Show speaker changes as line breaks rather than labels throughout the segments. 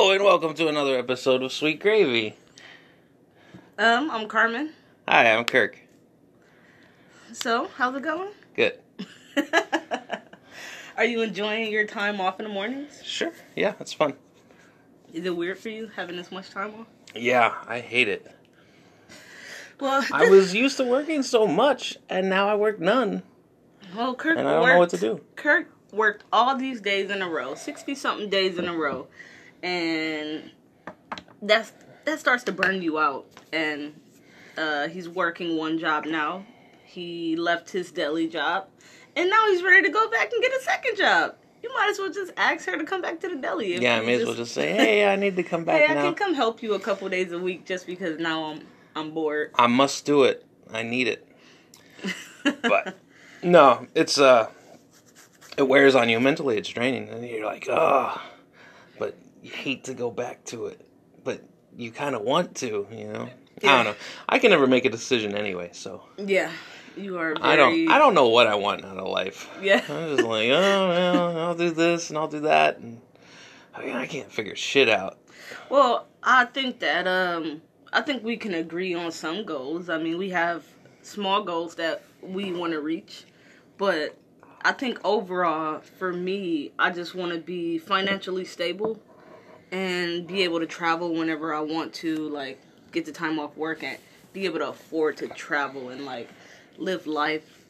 Hello and welcome to another episode of Sweet Gravy.
Um, I'm Carmen.
Hi, I'm Kirk.
So, how's it going?
Good.
Are you enjoying your time off in the mornings?
Sure. Yeah, it's fun.
Is it weird for you having this much time off?
Yeah, I hate it.
Well,
I was used to working so much, and now I work none,
well, Kirk
and I don't
worked,
know what to do.
Kirk worked all these days in a row, sixty something days in a row, and that's that starts to burn you out. And uh, he's working one job now. He left his deli job, and now he's ready to go back and get a second job. You might as well just ask her to come back to the deli.
Yeah, I may as well just say, "Hey, I need to come back
hey, I
now.
can come help you a couple days a week just because now I'm I'm bored.
I must do it. I need it." But no, it's uh, it wears on you mentally. It's draining, and you're like, oh, but you hate to go back to it, but you kind of want to, you know. I don't know. I can never make a decision anyway, so
yeah, you are. Very,
I don't. I don't know what I want out of life.
Yeah.
I'm just like, oh well, I'll do this and I'll do that, and I mean, I can't figure shit out.
Well, I think that um, I think we can agree on some goals. I mean, we have small goals that we want to reach, but I think overall, for me, I just want to be financially stable and be able to travel whenever I want to. Like, get the time off work and be able to afford to travel and like live life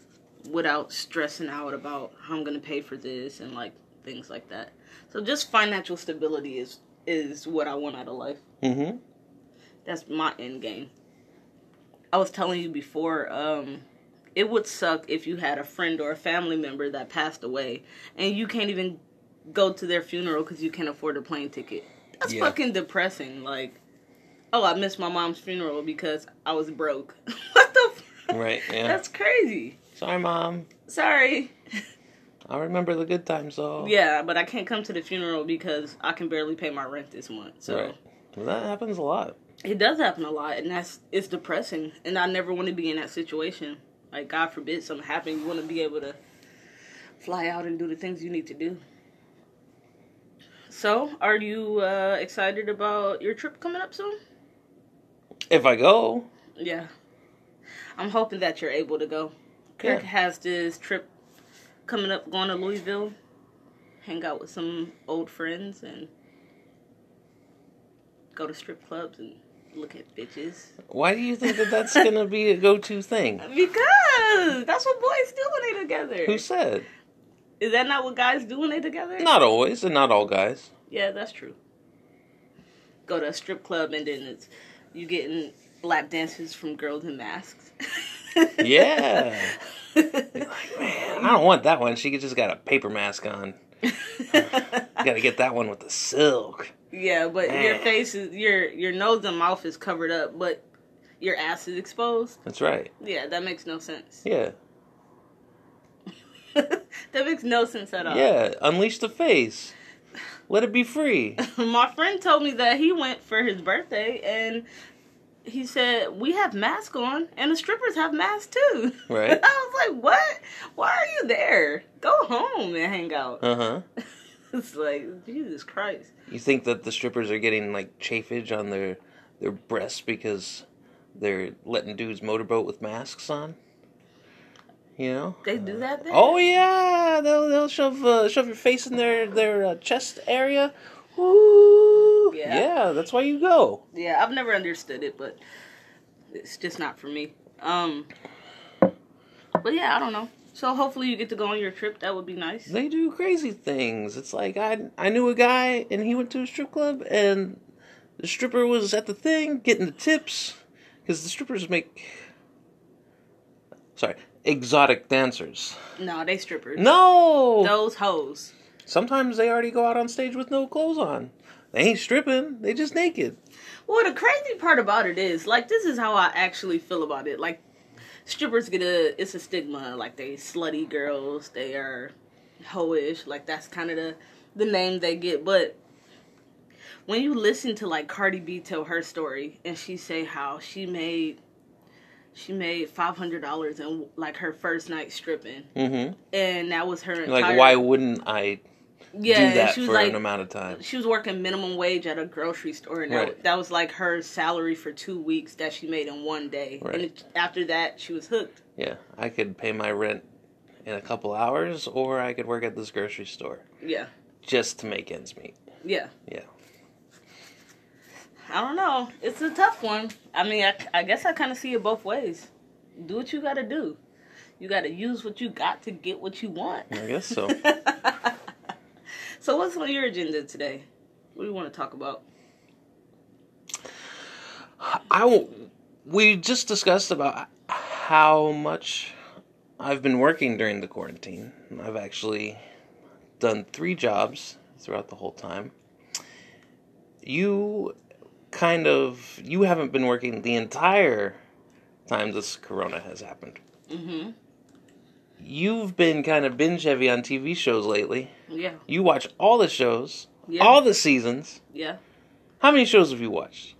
without stressing out about how I'm gonna pay for this and like things like that. So just financial stability is is what I want out of life.
Mm-hmm.
That's my end game. I was telling you before, um, it would suck if you had a friend or a family member that passed away and you can't even go to their funeral because you can't afford a plane ticket. That's
Yeah.
fucking depressing. Like, oh, I missed my mom's funeral because I was broke. what the? F-
Right. Yeah.
That's crazy.
Sorry, mom.
Sorry.
I remember the good times though.
Yeah, but I can't come to the funeral because I can barely pay my rent this month. So
Right. Well, that happens a lot.
it does happen a lot, and that's it's depressing. And I never want to be in that situation. Like God forbid something happen, you want to be able to fly out and do the things you need to do. So, are you uh, excited about your trip coming up soon?
If I go,
Yeah, I'm hoping that you're able to go. Kirk has this trip coming up, going to Louisville, hang out with some old friends, and go to strip clubs and look at bitches.
why do you think that that's gonna be a go-to thing?
Because that's what boys do when they're together.
Who said?
Is that not what guys do when they're together?
Not always, and not all guys.
Yeah, that's true. Go to a strip club and then it's you getting lap dances from girls in masks.
Yeah. like, Man, I don't want that one. She just got a paper mask on. Got to get that one with the silk.
Yeah, but your face is your your nose and mouth is covered up, but your ass is exposed.
That's right.
Yeah, that makes no sense.
Yeah.
that makes no sense at all.
Yeah. Unleash the face. Let it be free.
My friend told me that he went for his birthday and he said we have masks on and the strippers have masks too.
Right.
I was like, what? Why are you there? Go home and hang out.
Uh huh.
It's like Jesus Christ.
You think that the strippers are getting like chafage on their their breasts because they're letting dudes motorboat with masks on? You know?
They do that there?
Oh yeah, they'll they'll shove uh, shove your face in their their uh, chest area. Ooh,
Yeah.
yeah, that's why you go.
Yeah, I've never understood it, but it's just not for me. Um, but yeah, I don't know. So hopefully you get to go on your trip. That would be nice.
They do crazy things. It's like I I knew a guy and he went to a strip club and the stripper was at the thing getting the tips because the strippers make sorry exotic dancers.
No, they strippers.
No,
Those hoes.
sometimes they already go out on stage with no clothes on. They ain't stripping. They just naked.
Well, the crazy part about it is, like, this is how I actually feel about it. Like, strippers get a, it's a stigma. Like, they slutty girls, they are hoish. Like, that's kind of the, the name they get. But when you listen to, like, Cardi B tell her story, and she say how she made, she made $500 in, like, her first night stripping.
Mm-hmm.
And that was her entire...
Like, why wouldn't I
Yeah,
do that
she was
for
like
an amount of time.
she was working minimum wage at a grocery store, and
Right.
that, that was like her salary for two weeks that she made in one day.
Right.
And after that, she was hooked.
Yeah, I could pay my rent in a couple hours, or I could work at this grocery store
Yeah,
just to make ends meet.
yeah.
Yeah.
I don't know. It's a tough one. I mean, I, I guess I kind of see it both ways. Do what you got to do. You got to use what you got to get what you want.
I guess so.
so, what's on your agenda today? What do you want to talk about?
I we just discussed about how much I've been working during the quarantine. I've actually done three jobs throughout the whole time. You kind of you haven't been working the entire time this corona has happened.
Mm-hmm.
You've been kind of binge heavy on TV shows lately.
Yeah.
You watch all the shows,
Yeah.
all the seasons.
Yeah.
How many shows have you watched?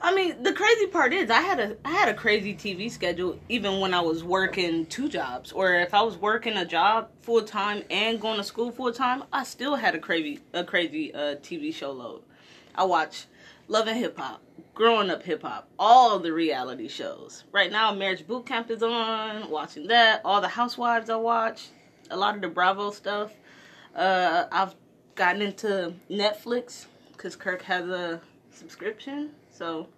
I mean, the crazy part is I had a I had a crazy TV schedule even when I was working two jobs, or if I was working a job full time and going to school full time, I still had a crazy a crazy uh, TV show load. I watch Love and Hip Hop, Growing Up Hip Hop, all the reality shows. Right now, Marriage Boot Camp is on. Watching that, all the Housewives I watch, a lot of the Bravo stuff. Uh, I've gotten into Netflix because Kirk has a subscription, so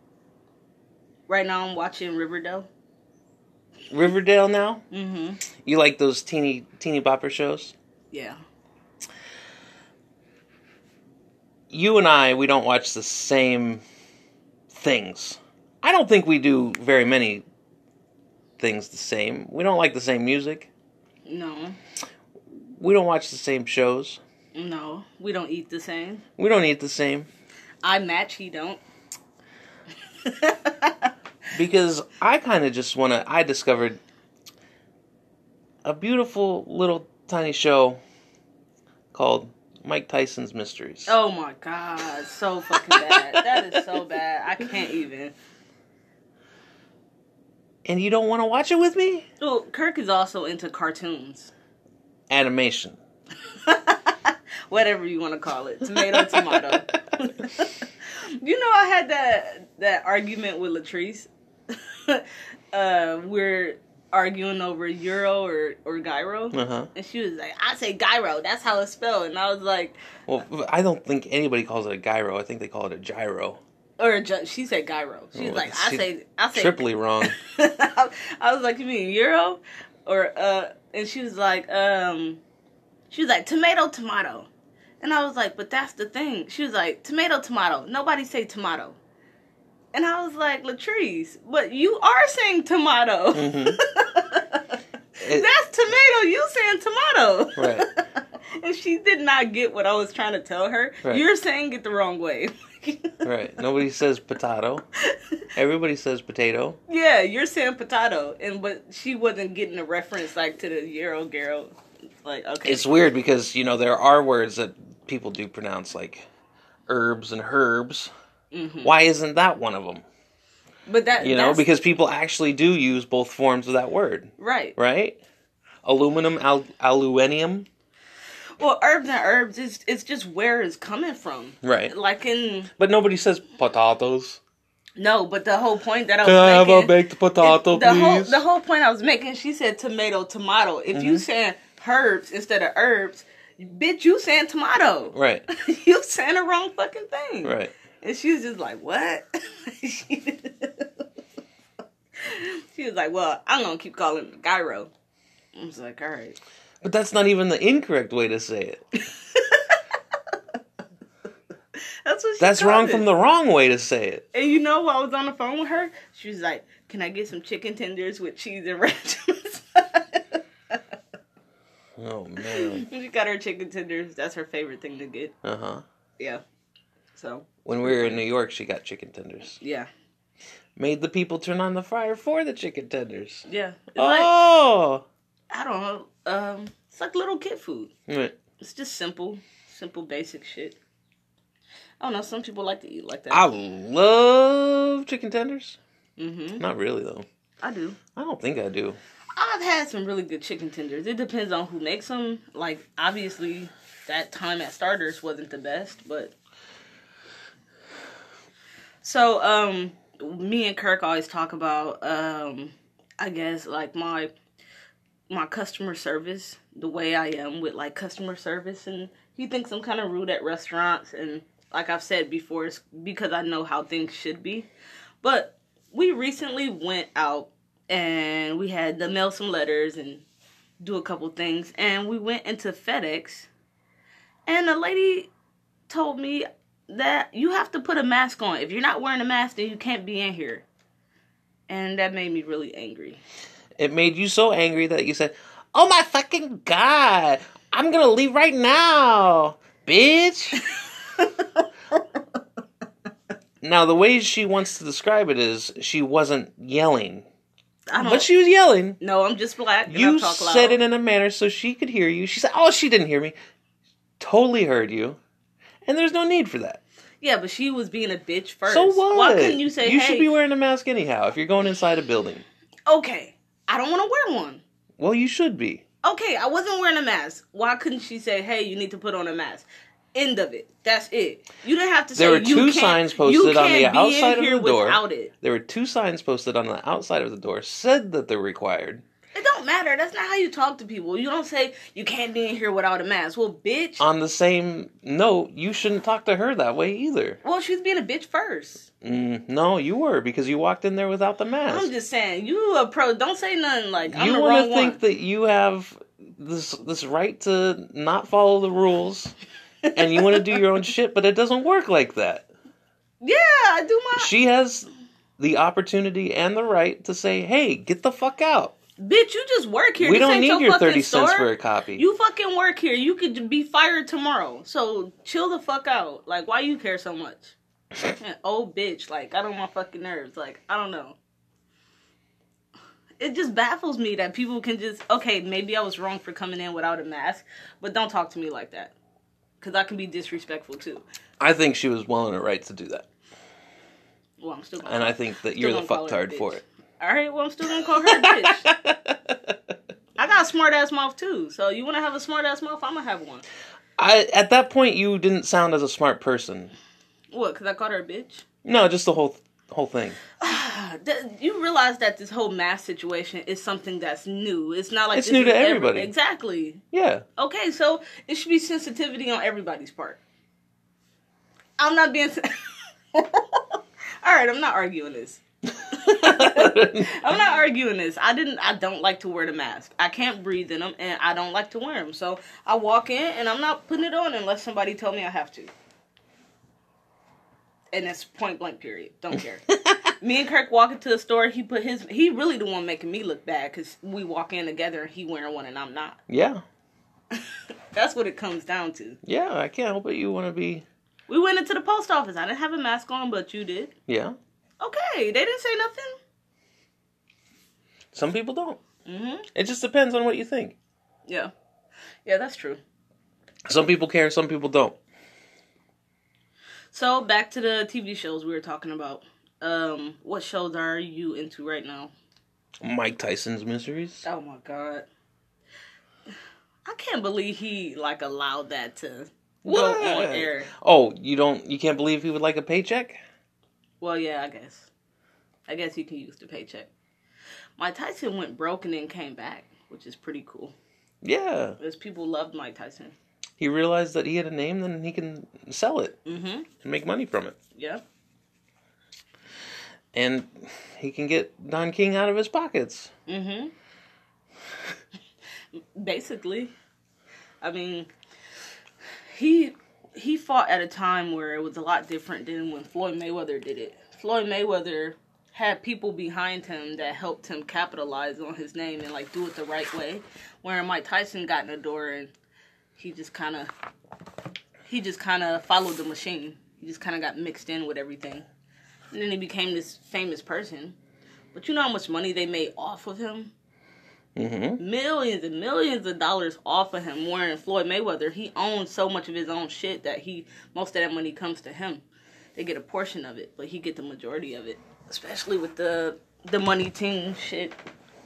right now I'm watching Riverdale.
Riverdale now?
Mm-hmm.
You like those teeny teeny bopper shows?
Yeah.
You and I, we don't watch the same things. I don't think we do very many things the same. We don't like the same music.
No.
We don't watch the same shows.
No. We don't eat the same.
We don't eat the same
I match. He don't.
because I kind of just want to I discovered a beautiful little tiny show called Mike Tyson's Mysteries.
oh my god, so fucking bad. that is so bad. I can't even.
And you don't want to watch it with me?
Well, Kirk is also into cartoons.
Animation.
Whatever you want to call it. Tomato, tomato. you know, I had that that argument with Latrice. uh, we're arguing over euro or or gyro,
Uh-huh.
and she was like, "I say gyro. That's how it's spelled." And I was like,
Well, I don't think anybody calls it a gyro. I think they call it a gyro.
or gy- she said gyro. She was
Oh,
like, "I say, I say."
Triply wrong.
I was like, "You mean euro?" Or uh, and she was like, um, she was like tomato, tomato, and I was like, "But that's the thing." She was like, "Tomato, tomato." Nobody say tomato. And I was like, Latrice, but you are saying tomato.
Mhm. It-
That's tomato. You saying tomato.
Right.
and she did not get what I was trying to tell her.
Right.
You're saying it the wrong way.
right. Nobody says potato. Everybody says potato.
Yeah, you're saying potato, and but she wasn't getting a reference like to the Euro girl. Like okay,
It's weird because, you know, there are words that people do pronounce like herbs and herbs.
Mhm.
Why isn't that one of them?
but that
You know, because people actually do use both forms of that word,
right.
right? Aluminum, al- aluminium.
Well, herbs and herbs is it's just where it's coming from.
Right.
Like in
But nobody says potatoes.
no, but the whole point that I was
Can I have a baked potato,
the whole
please?
the whole point I was making, she said tomato, tomato. If you
Mhm.
saying herbs instead of herbs, bitch, you saying tomato.
Right,
you saying the wrong fucking thing.
right.
And she was just like, "What?" she, was like, "Well, I'm gonna keep calling it gyro." I was like, "All right."
But that's not even the incorrect way to say it.
That's what she
That's wrong
it.
from the wrong way to say it.
And you know, while I was on the phone with her, she was like, "Can I get some chicken tenders with cheese and ranch?" on the?
Oh man.
she got her chicken tenders. That's her favorite thing to get.
Uh huh.
Yeah. So
When we were in New York, she got chicken tenders.
yeah,
Made the people turn on the fire for the chicken tenders.
yeah. It's like
Oh.
I don't know. Um, it's like little kid food.
Right.
It's just simple, simple, basic shit. I don't know. Some people like to eat like that.
I love chicken tenders.
mm-hmm.
Not really though.
I do.
I don't think I do.
I've had some really good chicken tenders. It depends on who makes them. Like obviously, that time at starters wasn't the best, but so um me and Kirk always talk about um I guess like my my customer service, the way I am with like customer service and he thinks I'm kind of rude at restaurants and like I've said before it's because I know how things should be. But we recently went out and we had to mail some letters and do a couple things and we went into FedEx and the lady told me that you have to put a mask on. If you're not wearing a mask, then you can't be in here. And that made me really angry.
It made you so angry that you said, "Oh my fucking god, I'm gonna leave right now, bitch." now the way she wants to describe it is she wasn't yelling, but she was yelling.
No, I'm just black.
You said it in a manner so she could hear you. She said, "Oh, she didn't hear me." Totally heard you, and there's no need for that.
Yeah, but she was being a bitch first.
So what?
Why couldn't you say,
you
hey,
should be wearing a mask anyhow if you're going inside a building?
okay, I don't want to wear one.
Well, you should be.
Okay, I wasn't wearing a mask. Why couldn't she say, hey, you need to put on a mask? End of it. That's it. You didn't have to
There
say
were two signs posted on the
can't be in
outside of the door. There were two signs posted on the outside of the door said that they're required.
It don't matter. That's not how you talk to people. You don't say you can't be in here without a mask. Well, bitch.
On the same note, you shouldn't talk to her that way either.
well, she was being a bitch first.
Mm, no, you were because you walked in there without the mask.
I'm just saying, you approach. Don't say nothing like I'm
you want to think
one.
that you have this this right to not follow the rules, and you want to do your own shit, but it doesn't work like that.
yeah, I do my
She has the opportunity and the right to say, "Hey, get the fuck out.
Bitch. You just work here.
we
This
don't need your thirty cents for a copy."
You fucking work here. You could be fired tomorrow. So chill the fuck out. Like, why you care so much? And old bitch. Like, I don't want fucking nerves. Like, I don't know. It just baffles me that people can just okay. Maybe I was wrong for coming in without a mask, but don't talk to me like that. Cause I can be disrespectful too.
I think she was well in her right to do that,
Well, I'm still. Gonna
and I think that you're the
gonna call her a
fucktard for it.
All right. Well, I'm still gonna call her a bitch. I got a smart ass mouth too. So you want to have a smart ass mouth? I'm gonna have one.
I at that point you didn't sound as a smart person.
What? Cause I called her a bitch.
No, just the whole whole thing.
You realize that this whole mass situation is something that's new. It's not like
It's new to
every-
everybody.
exactly.
Yeah.
Okay, so it should be sensitivity on everybody's part. I'm not being. All right, I'm not arguing this. I'm not arguing this. I didn't. I don't like to wear the mask. I can't breathe in them, and I don't like to wear them. So I walk in, and I'm not putting it on unless somebody tell me I have to. And it's point blank. Period. Don't care. me and Kirk walk into the store. He put his. He really the one making me look bad because we walk in together, and he wearing one, and I'm not.
yeah.
That's what it comes down to.
Yeah, I can't help it. You want to be.
We went into the post office. I didn't have a mask on, but you did.
Yeah.
Okay, they didn't say nothing.
Some people don't.
hmm
It just depends on what you think.
Yeah, yeah, that's true.
Some people care, some people don't.
So back to the TV shows we were talking about. Um, what shows are you into right now?
Mike Tyson's Mysteries.
Oh my god, I can't believe he like allowed that to go on
What?
air.
Oh, you don't? You can't believe he would like a paycheck?
Well, yeah, I guess. I guess you can use the paycheck. Mike Tyson went broke and then came back, which is pretty cool.
Yeah.
Because people loved Mike Tyson.
He realized that he had a name, then he can sell it
Mm-hmm.
and make money from it,
Yeah.
and he can get Don King out of his pockets.
Mm-hmm. Basically, I mean, he he fought at a time where it was a lot different than when Floyd Mayweather did it. Floyd Mayweather had people behind him that helped him capitalize on his name and like do it the right way. Where Mike Tyson got in the door and he just kind of he just kind of followed the machine. He just kind of got mixed in with everything, and then he became this famous person. But you know how much money they made off of him?
Mm-hmm.
Millions and millions of dollars off of him. Wearing Floyd Mayweather, he owns so much of his own shit that he most of that money comes to him. They get a portion of it, but he get the majority of it. Especially with the the money team shit.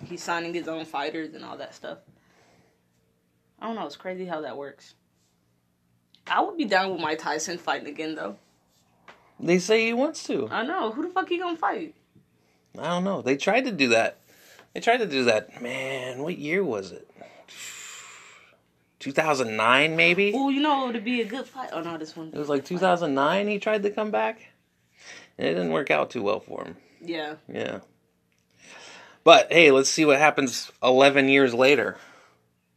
He's signing his own fighters and all that stuff. I don't know. It's crazy how that works. I would be down with Mike Tyson fighting again though.
They say he wants to.
I know. Who the fuck he gonna fight?
I don't know. They tried to do that. They tried to do that. Man, what year was it? 2009 maybe?
Oh, you know, it would be a good fight. Oh no, this one.
It was like 2009 he tried to come back. And it didn't work out too well for him.
Yeah.
Yeah. But hey, let's see what happens 11 years later.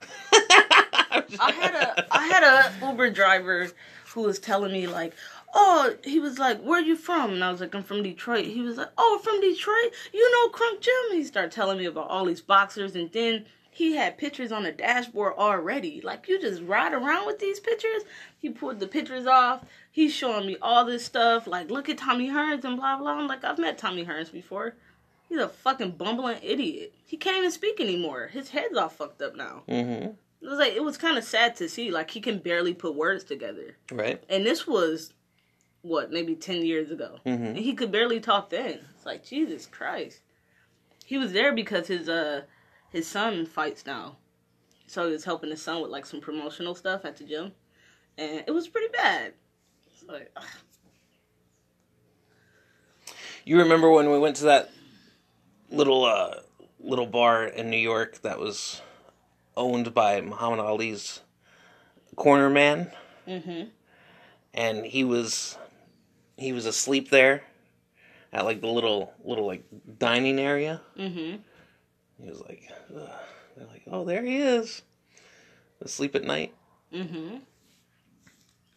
I had a I had a Uber driver who was telling me like, oh, he was like, where are you from? And I was like, I'm from Detroit. He was like, oh, from Detroit? You know Kronk Gym? He started telling me about all these boxers, and then he had pictures on the dashboard already. Like you just ride around with these pictures. He pulled the pictures off. He's showing me all this stuff. Like, look at Tommy Hearns and blah blah. I'm like, I've met Tommy Hearns before. He's a fucking bumbling idiot. He can't even speak anymore. His head's all fucked up now.
Mm-hmm.
It was like it was kind of sad to see. Like he can barely put words together.
Right?
And this was what maybe ten years ago,
Mhm.
and he could barely talk then. It's like Jesus Christ. He was there because his uh his son fights now, so he was helping his son with like some promotional stuff at the gym, and it was pretty bad. Like ugh.
You remember when we went to that little uh little bar in New York that was owned by Muhammad Ali's corner man
mhm
and he was he was asleep there at like the little little like dining area.
mhm
He was like Ugh. they're like, "Oh, there he is." Asleep at night.
mhm.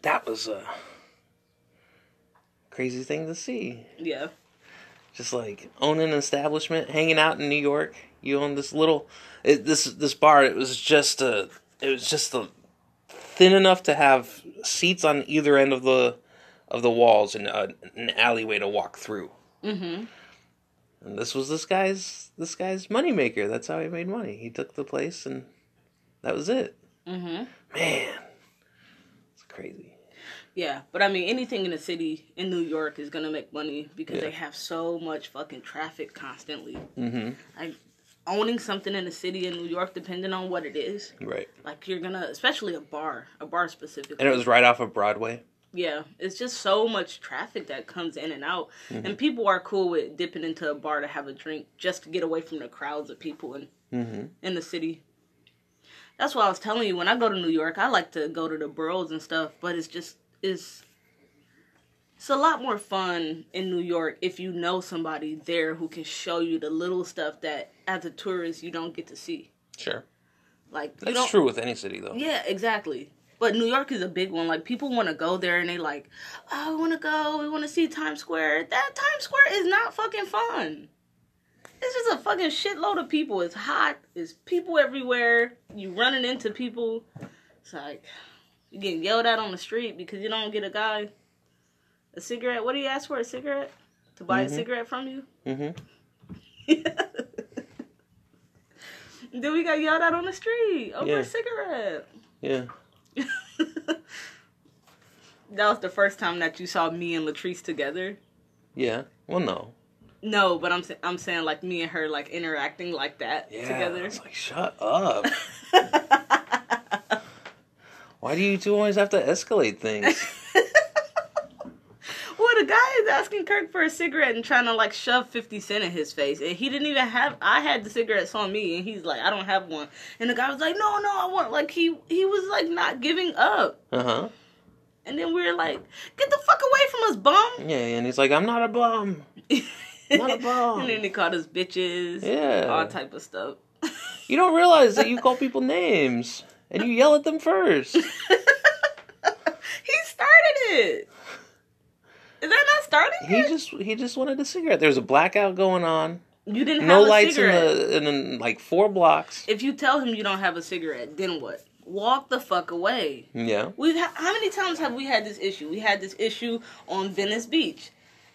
That was a crazy thing to see.
Yeah.
just like own an establishment, hanging out in New York. You own this little it, this this bar. It was just a it was just a thin enough to have seats on either end of the of the walls and uh, an alleyway to walk through.
Mm-hmm.
And this was this guy's this guy's moneymaker. That's how he made money. He took the place and that was it.
Mhm.
Man, it's crazy.
Yeah, but I mean, anything in the city in New York is gonna make money because
Yeah.
they have so much fucking traffic constantly.
Mm-hmm.
Like owning something in the city in New York, depending on what it is,
Right.
like you're gonna, especially a bar, a bar specifically.
And it was right off of Broadway.
yeah, it's just so much traffic that comes in and out,
Mm-hmm.
and people are cool with dipping into a bar to have a drink just to get away from the crowds of people in
Mm-hmm.
in the city. That's why I was telling you when I go to New York, I like to go to the boroughs and stuff, but it's just it's it's a lot more fun in New York if you know somebody there who can show you the little stuff that as a tourist you don't get to see.
Sure.
Like
That's true with any city though.
Yeah, exactly. But New York is a big one. Like people want to go there and they like, oh, we want to go. We want to see Times Square. That Times Square is not fucking fun. It's just a fucking shitload of people. It's hot. There's people everywhere. You running into people. It's like you getting yelled at on the street because you don't get a guy a cigarette. What do you ask for? A cigarette to buy
Mhm.
a cigarette from you?
Mm-hmm.
then we got yelled at on the street over
Yeah.
a cigarette.
Yeah.
That was the first time that you saw me and Latrice together.
Yeah. Well, no.
No, but I'm I'm saying like me and her like interacting like that
Yeah.
together.
It's like, shut up. Why do you two always have to escalate things?
well, the guy is asking Kirk for a cigarette and trying to like shove Fifty Cent in his face, and he didn't even have. I had the cigarettes on me, and he's like, I don't have one. And the guy was like, No, no, I want. Like he he was like not giving up.
Uh huh.
And then we were like, Get the fuck away from us, bum.
Yeah, and he's like, I'm not a bum. Not a bum.
and then he called us bitches.
Yeah.
All type of stuff.
You don't realize that you call people names and you yell at them first.
he started it. Is that not starting
He
it?
just he just wanted a cigarette. There's a blackout going on.
you didn't
No
have a
lights in the in, like four blocks.
If you tell him you don't have a cigarette, then what? Walk the fuck away.
Yeah.
We've ha- how many times have we had this issue? We had this issue on Venice Beach,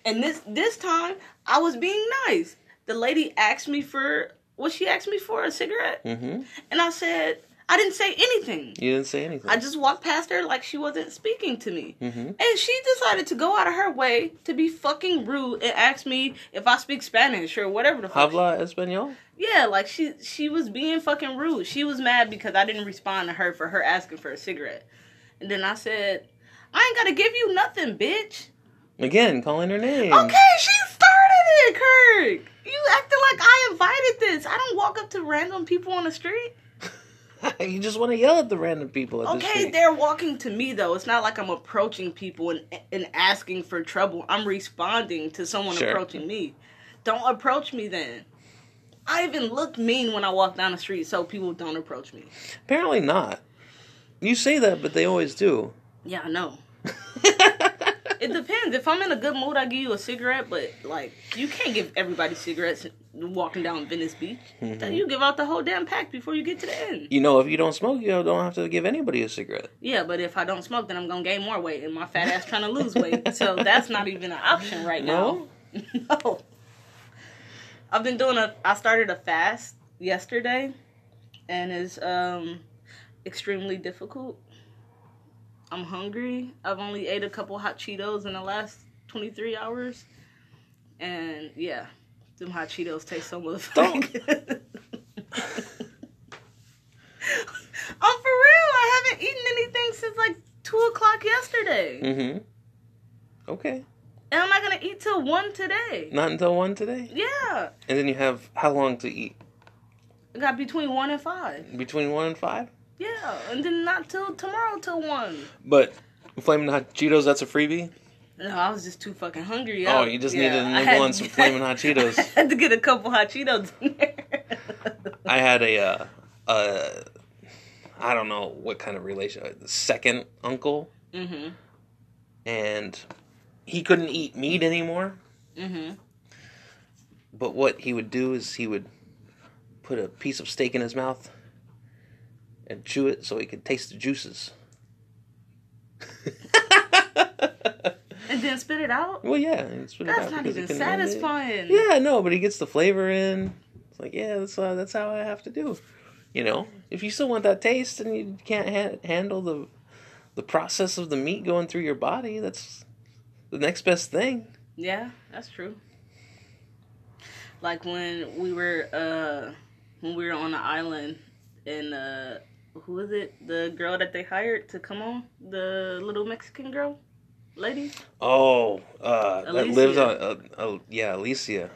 and this this time I was being nice. The lady asked me for what she asked me for a cigarette,
Mm-hmm.
and I said I didn't say anything.
You didn't say anything.
I just walked past her like she wasn't speaking to me.
Mm-hmm.
And she decided to go out of her way to be fucking rude and ask me if I speak Spanish or whatever the fuck.
Habla español?
Yeah, like she she was being fucking rude. She was mad because I didn't respond to her for her asking for a cigarette. And then I said, I ain't gotta give you nothing, bitch.
Again, calling her name.
Okay, she started it, Kirk. You acting like I invited this. I don't walk up to random people on the street.
you just want to yell at the random people at the
Okay,
street.
they're walking to me though. It's not like I'm approaching people and and asking for trouble. I'm responding to someone
Sure.
approaching me. Don't approach me then. I even look mean when I walk down the street, so people don't approach me.
Apparently not. You say that, but they always do.
Yeah, I know. It depends. If I'm in a good mood, I give you a cigarette. But like, you can't give everybody cigarettes walking down Venice Beach.
Mm-hmm.
You give out the whole damn pack before you get to the end.
You know, if you don't smoke, you don't have to give anybody a cigarette.
Yeah, but if I don't smoke, then I'm gonna gain more weight, and my fat ass trying to lose weight. So that's not even an option right
No?
now. no. I've been doing a. I started a fast yesterday, and it's um extremely difficult. I'm hungry. I've only ate a couple hot Cheetos in the last 23 hours, and yeah, them hot Cheetos taste so motherfucking good. I'm for real. I haven't eaten anything since like two o'clock yesterday,
Mm-hmm. Okay.
and I'm not gonna eat till one today.
Not until one today.
Yeah,
And then you have how long to eat?
I got between one and five.
Between one and five?
Yeah, and then not till tomorrow till one.
But flaming Hot Cheetos, that's a freebie?
No, I was just too fucking hungry.
Oh,
I-
you just
yeah,
needed
I
nibble on some Flamin' Hot Cheetos.
I had to get a couple hot Cheetos in there.
I had a, uh, uh, I don't know what kind of relation, a second uncle,
hmm
and he couldn't eat meat anymore.
hmm
But what he would do is he would put a piece of steak in his mouth and chew it so he could taste the juices.
And spit it out.
well, yeah, and spit it
That's not even
couldn't handle it.
satisfying.
Yeah, no, but he gets the flavor in. It's like, yeah, that's uh, that's how I have to do. You know, if you still want that taste and you can't ha- handle the the process of the meat going through your body, that's the next best thing.
Yeah, that's true. Like when we were uh when we were on the island and uh who was it? The girl that they hired to come on? The little Mexican girl? Lady?
Oh, uh, that lives on, uh, uh, yeah, Alicia.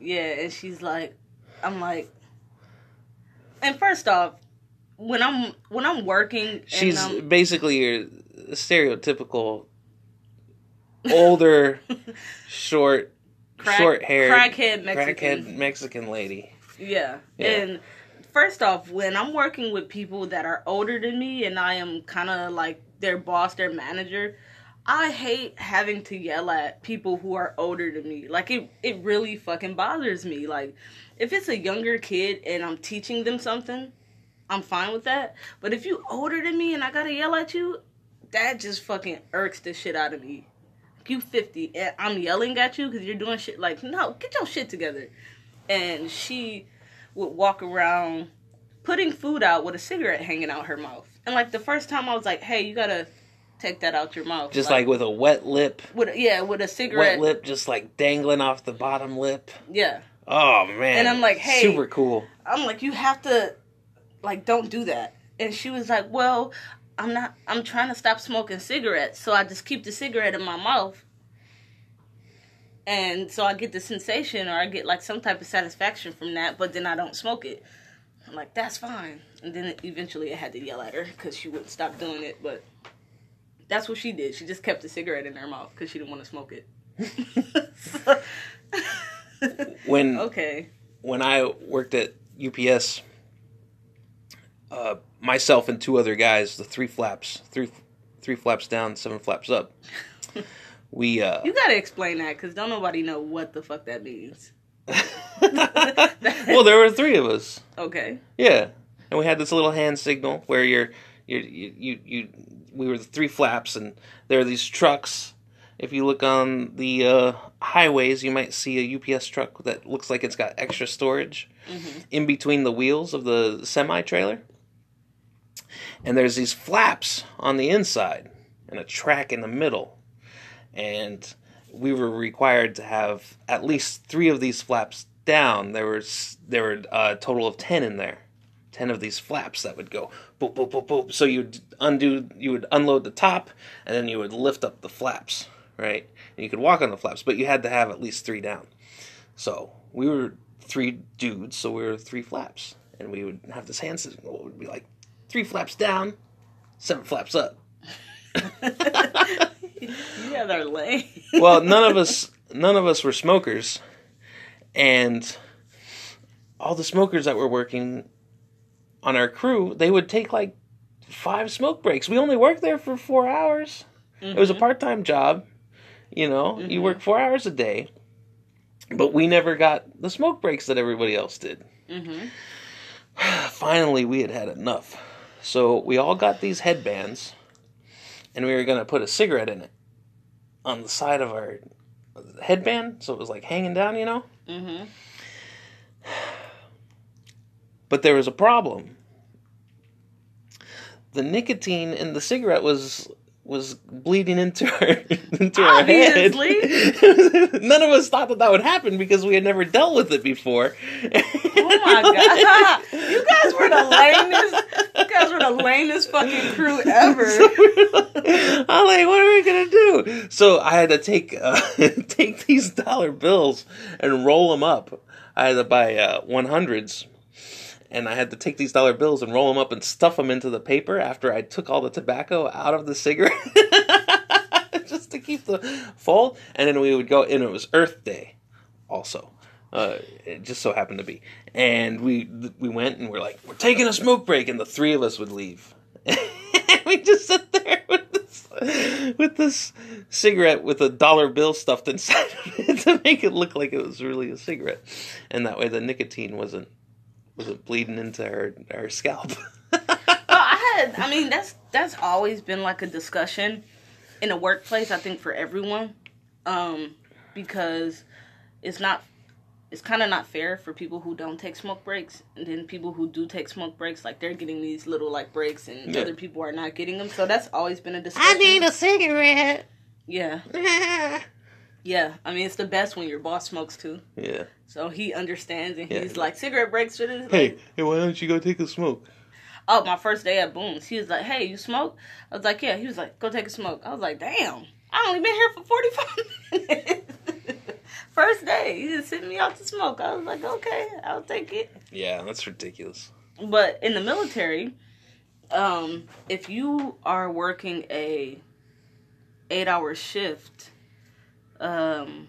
Yeah, and she's like I'm like and first off, when I'm when I'm working
She's
I'm,
basically your stereotypical older, short,
Crack-
short haired,
crackhead Mexican.
crackhead Mexican lady.
Yeah.
Yeah.
And first off, when I'm working with people that are older than me and I am kind of like their boss, their manager, I hate having to yell at people who are older than me. Like it it really fucking bothers me. Like if it's a younger kid and I'm teaching them something, I'm fine with that. But if you older than me and I got to yell at you, that just fucking irks the shit out of me. You 50 and I'm yelling at you cuz you're doing shit like, "No, get your shit together." and she would walk around putting food out with a cigarette hanging out her mouth. And like the first time I was like, "Hey, you gotta take that out your mouth."
Just like, with a wet lip,
with a, yeah, with a cigarette.
wet lip, just like dangling off the bottom lip.
Yeah,
Oh man!
And I'm like, hey.
super cool.
I'm like, you have to, like, don't do that. And she was like, "Well, I'm not. I'm trying to stop smoking cigarettes, so I just keep the cigarette in my mouth." And so I get the sensation, or I get like some type of satisfaction from that, but then I don't smoke it. I'm like, that's fine. And then eventually I had to yell at her because she wouldn't stop doing it. But that's what she did. She just kept the cigarette in her mouth because she didn't want to smoke it.
When
okay.
when I worked at UPS, uh, myself and two other guys, the three flaps, three three flaps down, seven flaps up. We uh,
You gotta explain that because don't nobody know what the fuck that means.
well, there were three of us.
Okay.
Yeah, and we had this little hand signal where you're, you're you, you you we were the three flaps, and there are these trucks. If you look on the uh, highways, you might see a UPS truck that looks like it's got extra storage in between the wheels of the semi trailer. And there's these flaps on the inside and a track in the middle. And we were required to have at least three of these flaps down. There was there were a total of ten in there, ten of these flaps that would go boop, boop, boop, boop. So you'd undo, you would unload the top, and then you would lift up the flaps, right? And you could walk on the flaps, but you had to have at least three down. So we were three dudes, so we were three flaps, and we would have this hand system. It would be like three flaps down, seven flaps up.
yeah, they're lame.
well, none of us none of us were smokers, and all the smokers that were working on our crew, they would take like five smoke breaks. We only worked there for four hours. It was a mm-hmm. part time job. You know, you mm-hmm. work four hours a day, but we never got the smoke breaks that everybody else did.
Mm-hmm.
Finally, we had had enough. So we all got these headbands, and we were going to put a cigarette in it on the side of our headband, so it was like hanging down, you know?
Mm-hmm.
But there was a problem. The nicotine in the cigarette was was bleeding into her into our head. None of us thought that that would happen because we had never dealt with it before.
Oh my god! You guys were the lamest. You guys were the lamest fucking crew ever.
I'm like, what are we gonna do? So I had to take uh, take these dollar bills and roll them up. I had to buy uh, 100s, and I had to take these dollar bills and roll them up and stuff them into the paper after I took all the tobacco out of the cigarette, just to keep the fold. And then we would go, and it was Earth Day, also. Uh, it just so happened to be, and we we went and we're like, we're taking a smoke break, and the three of us would leave. we just sit there with this with this cigarette with a dollar bill stuffed inside of it to make it look like it was really a cigarette, and that way the nicotine wasn't wasn't bleeding into her our scalp.
Well, I had. I mean, that's that's always been like a discussion in a workplace. I think for everyone, um, because it's not. It's kind of not fair for people who don't take smoke breaks, and then people who do take smoke breaks, like they're getting these little like breaks, and
Yeah.
other people are not getting them. So that's always been a discussion.
I need a cigarette.
yeah, yeah. I mean, it's the best when your boss smokes too.
yeah.
So he understands, and
Yeah.
he's like, cigarette breaks for this.
Hey, hey, why don't you go take a smoke?
Oh, my first day at Boone's, he was like, "Hey, you smoke?" I was like, "Yeah." He was like, "Go take a smoke." I was like, "Damn, I only been here for forty five minutes." first day, he just sent me out to smoke. I was like, "Okay, I'll take it."
Yeah, that's ridiculous.
But in the military, um, if you are working a eight hour shift, um,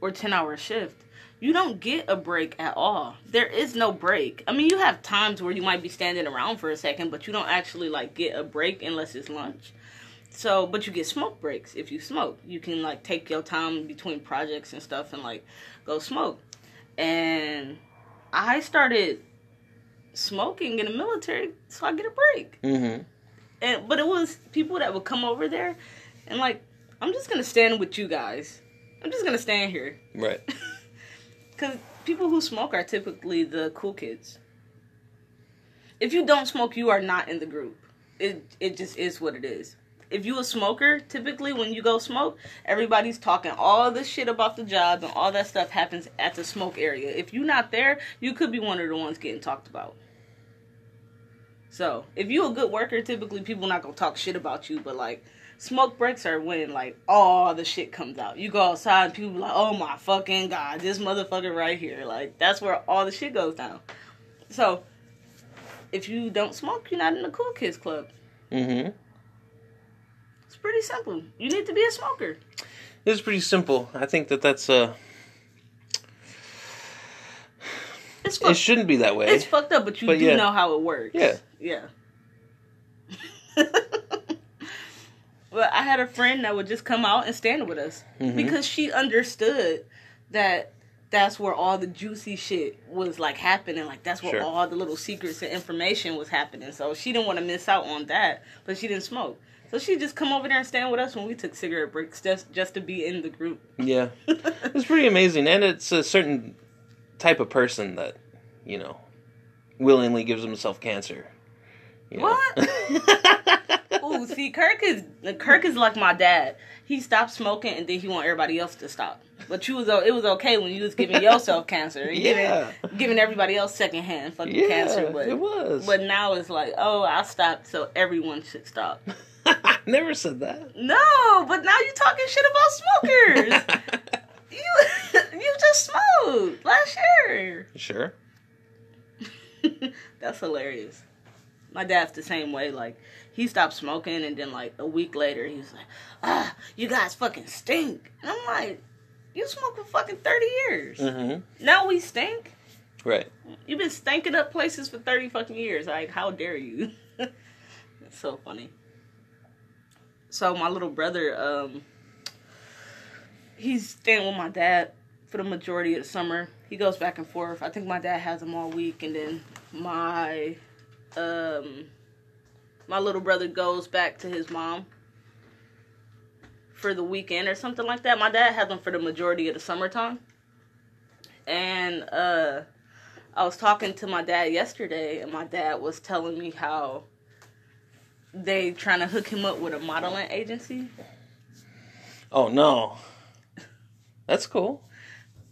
or ten hour shift, you don't get a break at all. There is no break. I mean, you have times where you might be standing around for a second, but you don't actually like get a break unless it's lunch. So, but you get smoke breaks if you smoke. You can like take your time between projects and stuff and like go smoke. And I started smoking in the military so I get a break.
Mm-hmm.
And but it was people that would come over there and like I'm just gonna stand with you guys. I'm just gonna stand here
Right.
because people who smoke are typically the cool kids. If you don't smoke, you are not in the group. It it just is what it is. If you a smoker, typically when you go smoke, everybody's talking all this shit about the job and all that stuff happens at the smoke area. If you're not there, you could be one of the ones getting talked about. So if you a good worker, typically people not gonna talk shit about you, but like smoke breaks are when like all the shit comes out. You go outside and people be like, oh my fucking god, this motherfucker right here. Like that's where all the shit goes down. So if you don't smoke, you're not in the cool kids club.
Mm-hmm.
It's pretty simple. You need to be a smoker.
It's pretty simple. I think that that's uh,
It's
it shouldn't be that way.
It's fucked up, but you
But
do
yeah.
know how it works.
Yeah.
Yeah. but I had a friend that would just come out and stand with us
Mhm.
because she understood that that's where all the juicy shit was like happening. Like that's where
Sure.
all the little secrets and information was happening. So she didn't want to miss out on that, but she didn't smoke. So she just come over there and stand with us when we took cigarette breaks just just to be in the group.
Yeah, it's pretty amazing, and it's a certain type of person that you know willingly gives himself cancer. you know?
What? no. See, Kirk is Kirk is like my dad. He stopped smoking and then he want everybody else to stop. But you was it was okay when you was giving yourself cancer
Yeah.
giving giving everybody else secondhand fucking
Yeah,
cancer. But
it was.
But now it's like, oh, I stopped, so everyone should stop.
I never said that.
No, but now you talking shit about smokers. you you just smoked last year.
sure.
That's hilarious. My dad's the same way. Like he stopped smoking, and then like a week later, he was like, "Ah, you guys fucking stink." And I'm like, "You smoked for fucking thirty years.
Mm-hmm.
Now we stink.
Right.
You've been stinking up places for thirty fucking years. Like, how dare you?" it's so funny. So my little brother, um, he's staying with my dad for the majority of the summer. He goes back and forth. I think my dad has him all week, and then my um my little brother goes back to his mom for the weekend or something like that. My dad has them for the majority of the summertime. And uh I was talking to my dad yesterday and my dad was telling me how they trying to hook him up with a modeling agency.
Oh no. That's cool.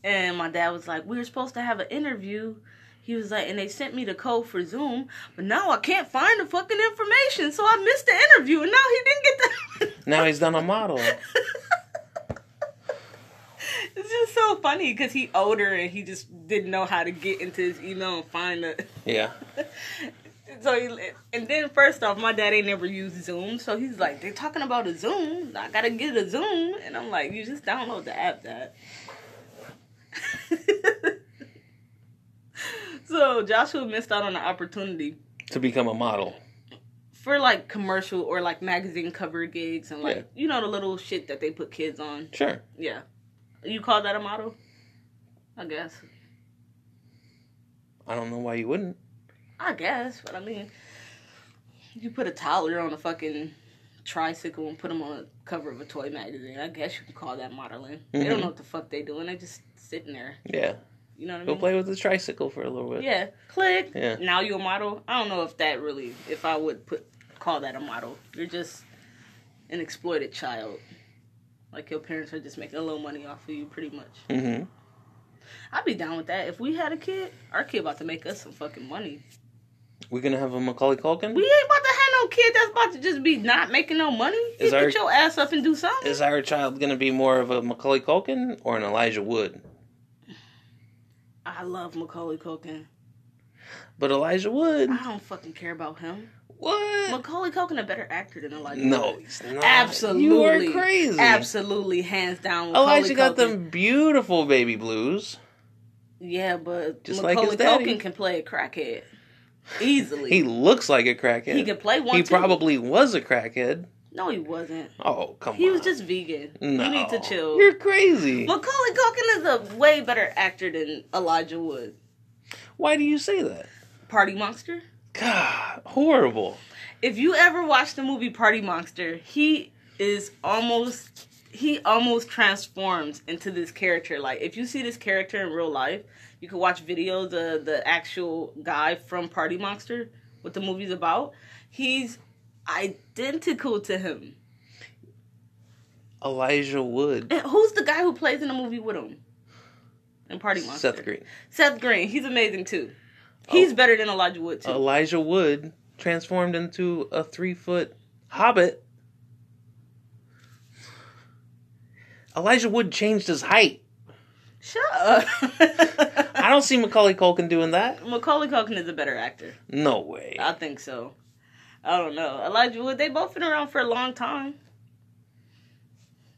And my dad was like, We were supposed to have an interview. He was like, and they sent me the code for Zoom, but now I can't find the fucking information, so I missed the interview, and now he didn't get the.
Now he's done a model.
it's just so funny because he older and he just didn't know how to get into his email and find the.
Yeah.
So he, and then first off, my dad ain't never used Zoom, so he's like, they're talking about a Zoom. I gotta get a Zoom, and I'm like, you just download the app, Dad. Joshua missed out on the opportunity
To become a model.
for like commercial or like magazine cover gigs and like
Yeah.
you know the little shit that they put kids on.
Sure.
Yeah, you call that a model? I guess.
I don't know why you wouldn't.
I guess, but I mean, you put a toddler on a fucking tricycle and put them on a cover of a toy magazine. I guess you can call that modeling. They don't
Mhm.
know what the fuck they're doing. They're just sitting there.
Yeah.
You know what I
Go play with the tricycle for a little bit.
Yeah, click.
Yeah.
Now you're a model. I don't know if that really, if I would put call that a model. You're just an exploited child. Like your parents are just making a little money off of you, pretty much.
Mm-hmm.
I'd be down with that. If we had a kid, our kid about to make us some fucking money.
We're gonna have a Macaulay Culkin.
We ain't about to have no kid that's about to just be not making no money.
Is
Get
our-
your ass up and do something.
Is our child gonna be more of a Macaulay Culkin or an Elijah Wood?
I love Macaulay Culkin.
But Elijah Wood.
I don't fucking care about him.
What?
Macaulay Culkin a better actor than Elijah.
No,
Wood.
he's not.
absolutely.
You are crazy.
Absolutely, hands down. Macaulay
Elijah got them beautiful baby blues.
Yeah, but
Just like
Macaulay
his daddy.
Culkin can play a crackhead easily.
He looks like a crackhead.
He can play one.
He
too.
probably was a crackhead.
No, he wasn't.
Oh, come
He
on.
He was just vegan.
No.
You need to chill.
You're crazy.
Macaulay Culkin is a way better actor than Elijah Wood.
Why do you say that?
Party Monster.
God, horrible.
If you ever watch the movie Party Monster, he is almost he almost transforms into this character. Like if you see this character in real life, you can watch videos of the actual guy from Party Monster, what the movie's about. He's identical to him.
Elijah Wood.
And who's the guy who plays in the movie with him? In Party Monster.
Seth Green.
Seth Green. He's amazing too. Oh. He's
Oh.
better than Elijah Wood too.
Elijah Wood transformed into a three foot hobbit. Elijah Wood changed his height.
Shut up.
I don't see Macaulay Culkin doing that.
Macaulay Culkin is a better actor.
No way.
I think so. I don't know. Elijah Wood, they both been around for a long time.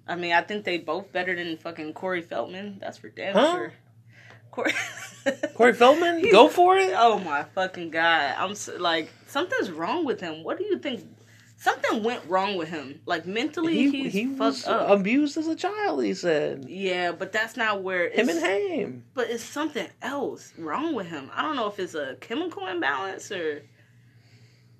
I mean, I think they both better than fucking Corey Feldman. That's for damn
Huh?
sure. Corey.
Corey Feldman,
He's-
go for it.
Oh my fucking god! I'm so, like something's wrong with him. What do you think? Something went wrong with him. Like mentally,
He,
he's
he
fucked
was
up.
abused as a child. He said
yeah, but that's not where
him and Haim.
But it's something else wrong with him. I don't know if it's a chemical imbalance or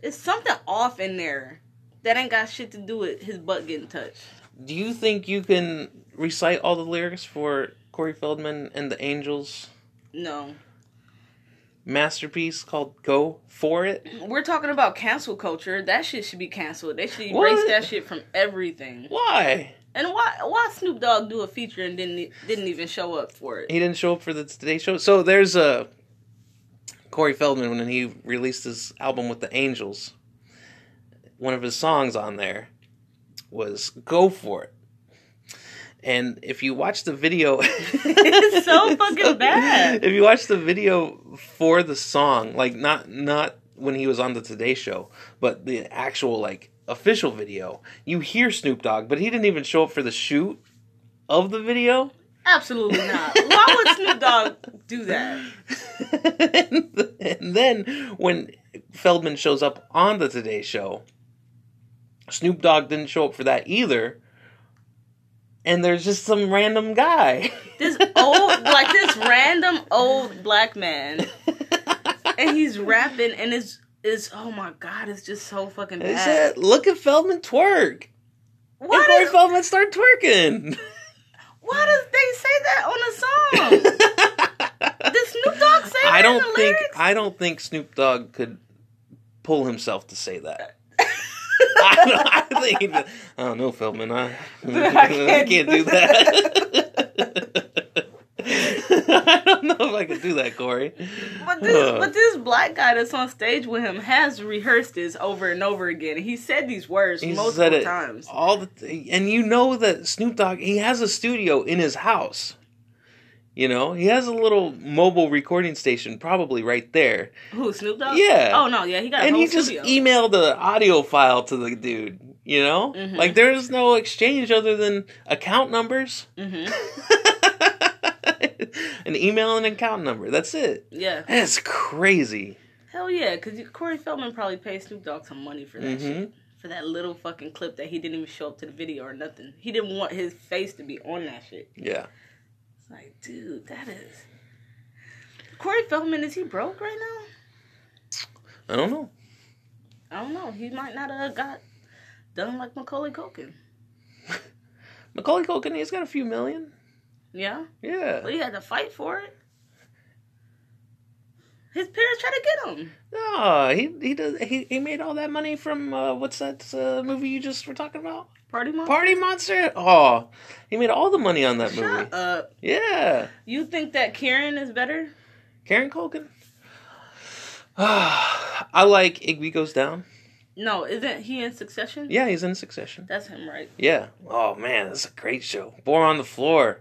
it's something off in there that ain't got shit to do with his butt getting touched.
Do you think you can recite all the lyrics for Corey Feldman and the Angels?
No.
masterpiece called "Go for It"?
We're talking about cancel culture. That shit should be canceled. They should erase
What?
that shit from everything.
Why?
And why why Snoop Dogg do a feature and didn't didn't even show up for it?
He didn't show up for the Today Show. So there's a Corey Feldman when he released his album with the Angels. One of his songs on there was "Go for It." And if you watch the video,
It's so fucking bad.
If you watch the video for the song, like not not when he was on the Today Show, but the actual like official video, you hear Snoop Dogg, but he didn't even show up for the shoot of the video.
Absolutely not. Why would Snoop Dogg do that?
and then when Feldman shows up on the Today Show, Snoop Dogg didn't show up for that either. And there's just some random guy.
This old like this random old black man and he's rapping and it's it's oh my god, it's just so fucking bad.
said, "Look at Feldman twerk."
Why
and Corey
does
Feldman start twerking.
why does they say that on a song? Did Snoop Dogg say that
I
in
don't
the
think
lyrics?
I don't think Snoop Dogg could pull himself to say that. I, don't, I think I don't know, Feldman. I, I
can't do
that. I don't know if I could do that, Corey.
But this,
Uh.
but this black guy that's on stage with him has rehearsed this over and over again. He said these words
He
multiple
said it
times.
all the, th- and you know that Snoop Dogg he has a studio in his house. You know, he has a little mobile recording station probably right there.
Who Snoop Dogg?
Yeah.
Oh no, yeah, he got. A
and he just
studio.
emailed the audio file to the dude. You know,
Mhm.
like there's no exchange other than account numbers,
hmm
an email and account number. That's it.
Yeah.
That's crazy.
Hell yeah, because Corey Feldman probably paid Snoop Dogg some money for that
Mhm.
shit. For that little fucking clip that he didn't even show up to the video or nothing. He didn't want his face to be on that shit.
Yeah,
It's like, dude, that is. Corey Feldman, is he broke right now?
I don't know.
I don't know. He might not have got done like Macaulay Culkin.
Macaulay Culkin, he's got a few million.
Yeah?
Yeah.
But he had to fight for it. His parents tried to get him.
No, he he does he, he made all that money from uh, what's that uh, movie you just were talking about?
Party mom.
Party Monster. Oh, he made all the money on that movie.
Shut up.
Yeah,
You think that Kieran is better?
Kieran Culkin. I like Igby Goes Down.
No, isn't he in Succession?
Yeah, he's in Succession.
That's him, right?
Yeah. Oh man, that's a great show. Born on the Floor.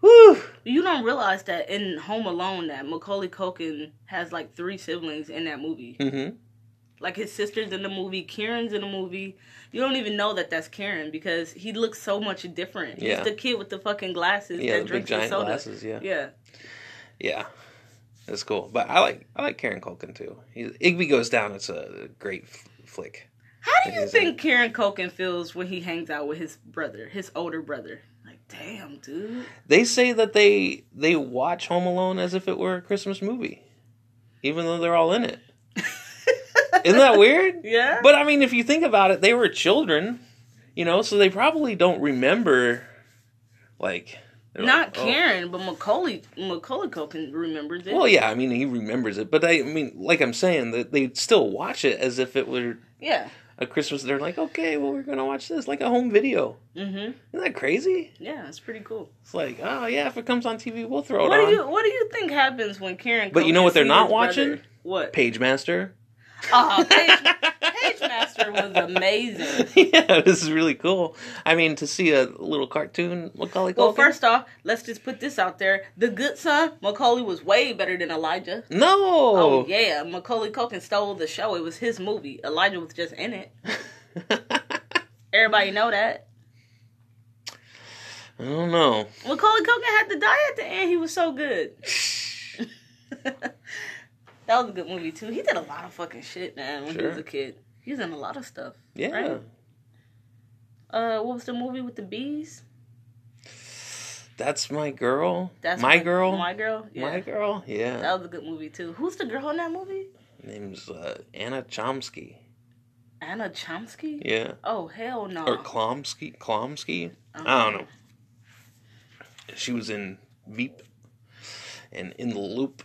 Woo.
You don't realize that in Home Alone that Macaulay Culkin has like three siblings in that movie.
Mm-hmm.
Like his sister's in the movie, Kieran's in the movie. You don't even know that that's Kieran because he looks so much different.
Yeah.
He's the kid with the fucking glasses
Yeah,
that
the
drinks the
giant
soda.
glasses. Yeah.
Yeah.
Yeah. That's cool. But I like I like Kieran Culkin too. He, Igby Goes Down. It's a great f- flick.
How do you think Kieran Culkin feels when he hangs out with his brother, his older brother? Damn, dude.
They say that they they watch Home Alone as if it were a Christmas movie, even though they're all in it. Isn't that weird?
Yeah.
But I mean, if you think about it, they were children, you know, so they probably don't remember, like.
Not
like, oh.
Kieran, but Macaulay Macaulay Culkin remembers it.
Well, yeah, I mean, he remembers it, but I, I mean, like I'm saying, that they still watch it as if it were
yeah.
A Christmas. They're like, okay, well, we're gonna watch this like a home video.
Mhm.
Isn't that crazy?
Yeah, it's pretty cool.
It's like, oh yeah, if it comes on TV, we'll throw it
What
on.
do you What do you think happens when Kieran?
But you know what they're not watching?
brother? What?
Page Master.
Oh, Page, Page Master was amazing.
yeah, this is really cool. I mean, to see a little cartoon Macaulay Culkin.
Well, first off, let's just put this out there: the good son, Macaulay, was way better than Elijah.
no.
Oh yeah, Macaulay Culkin stole the show. It was his movie. Elijah was just in it. Everybody know that.
I don't know.
Macaulay Culkin had to die at the end. He was so good. that was a good movie too. He did a lot of fucking shit, man. When he was a kid, he was in a lot of stuff.
Yeah.
Right. Uh, what was the movie with the bees?
That's my girl.
That's
my girl.
My girl. Yeah.
My girl. Yeah.
That was a good movie too. Who's the girl in that movie?
Name's uh, Anna Chomsky.
Anna Chomsky.
Yeah.
Oh hell no.
Or Klomsky. Klomsky.
Uh-huh.
I don't know. She was in Veep and In the Loop.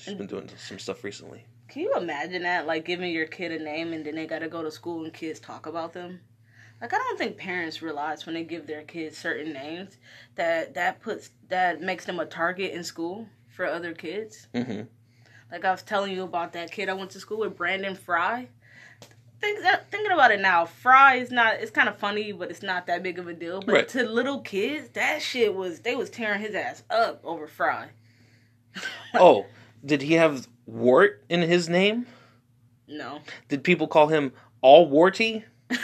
She's been doing some stuff recently.
Can you imagine that? Like giving your kid a name and then they got to go to school and kids talk about them. Like I don't think parents realize when they give their kids certain names that that puts that makes them a target in school for other kids.
hmm
Like I was telling you about that kid I went to school with, Brandon Fry. Think that, thinking about it now, Fry is not. It's kind of funny, but it's not that big of a deal. But
Right.
to little kids, that shit was. They was tearing his ass up over Fry.
Oh, did he have wart in his name?
No.
Did people call him all warty?
That's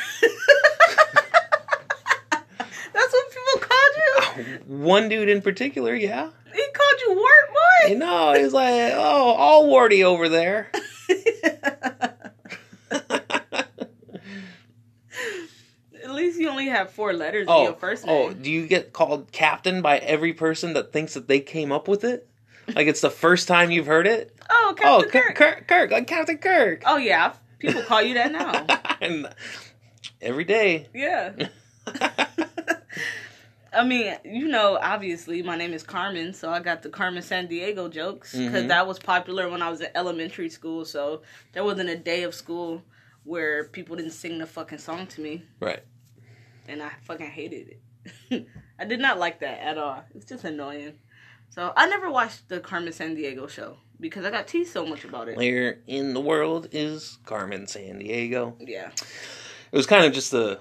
what people called you.
One dude in particular, yeah.
He called you wart boy.
You know, he's like, oh, all warty over there.
At least you only have four letters in
oh,
your first
oh,
name.
oh, do you get called captain by every person that thinks that they came up with it? Like it's the first time you've heard it?
Oh,
Oh,
Captain
Kirk,
Kirk.
Kirk, Kirk, like Captain Kirk.
Oh yeah, people call you that now.
and every day.
yeah. I mean, you know, obviously my name is Carmen, so I got the Carmen Sandiego jokes because
Mhm.
that was popular when I was in elementary school. So there wasn't a day of school where people didn't sing the fucking song to me,
right.
and I fucking hated it. I did not like that at all. It's just annoying. So I never watched the Carmen Sandiego show because I got teased so much about it.
Where in the world is Carmen Sandiego?
Yeah.
It was kind of just a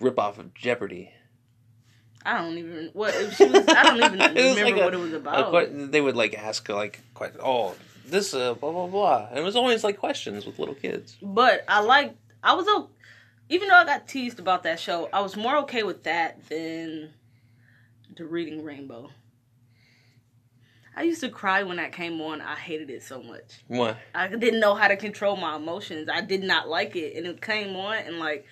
rip off of Jeopardy.
I don't even what was. I don't even remember
like a-
what it was about.
que- they would like ask like, quite, oh, this uh, blah blah blah, and it was always like questions with little kids.
But I like I was o- even though I got teased about that show, I was more okay with that than the Reading Rainbow. I used to cry when that came on. I hated it so much.
What?
I didn't know how to control my emotions. I did not like it, and it came on, and like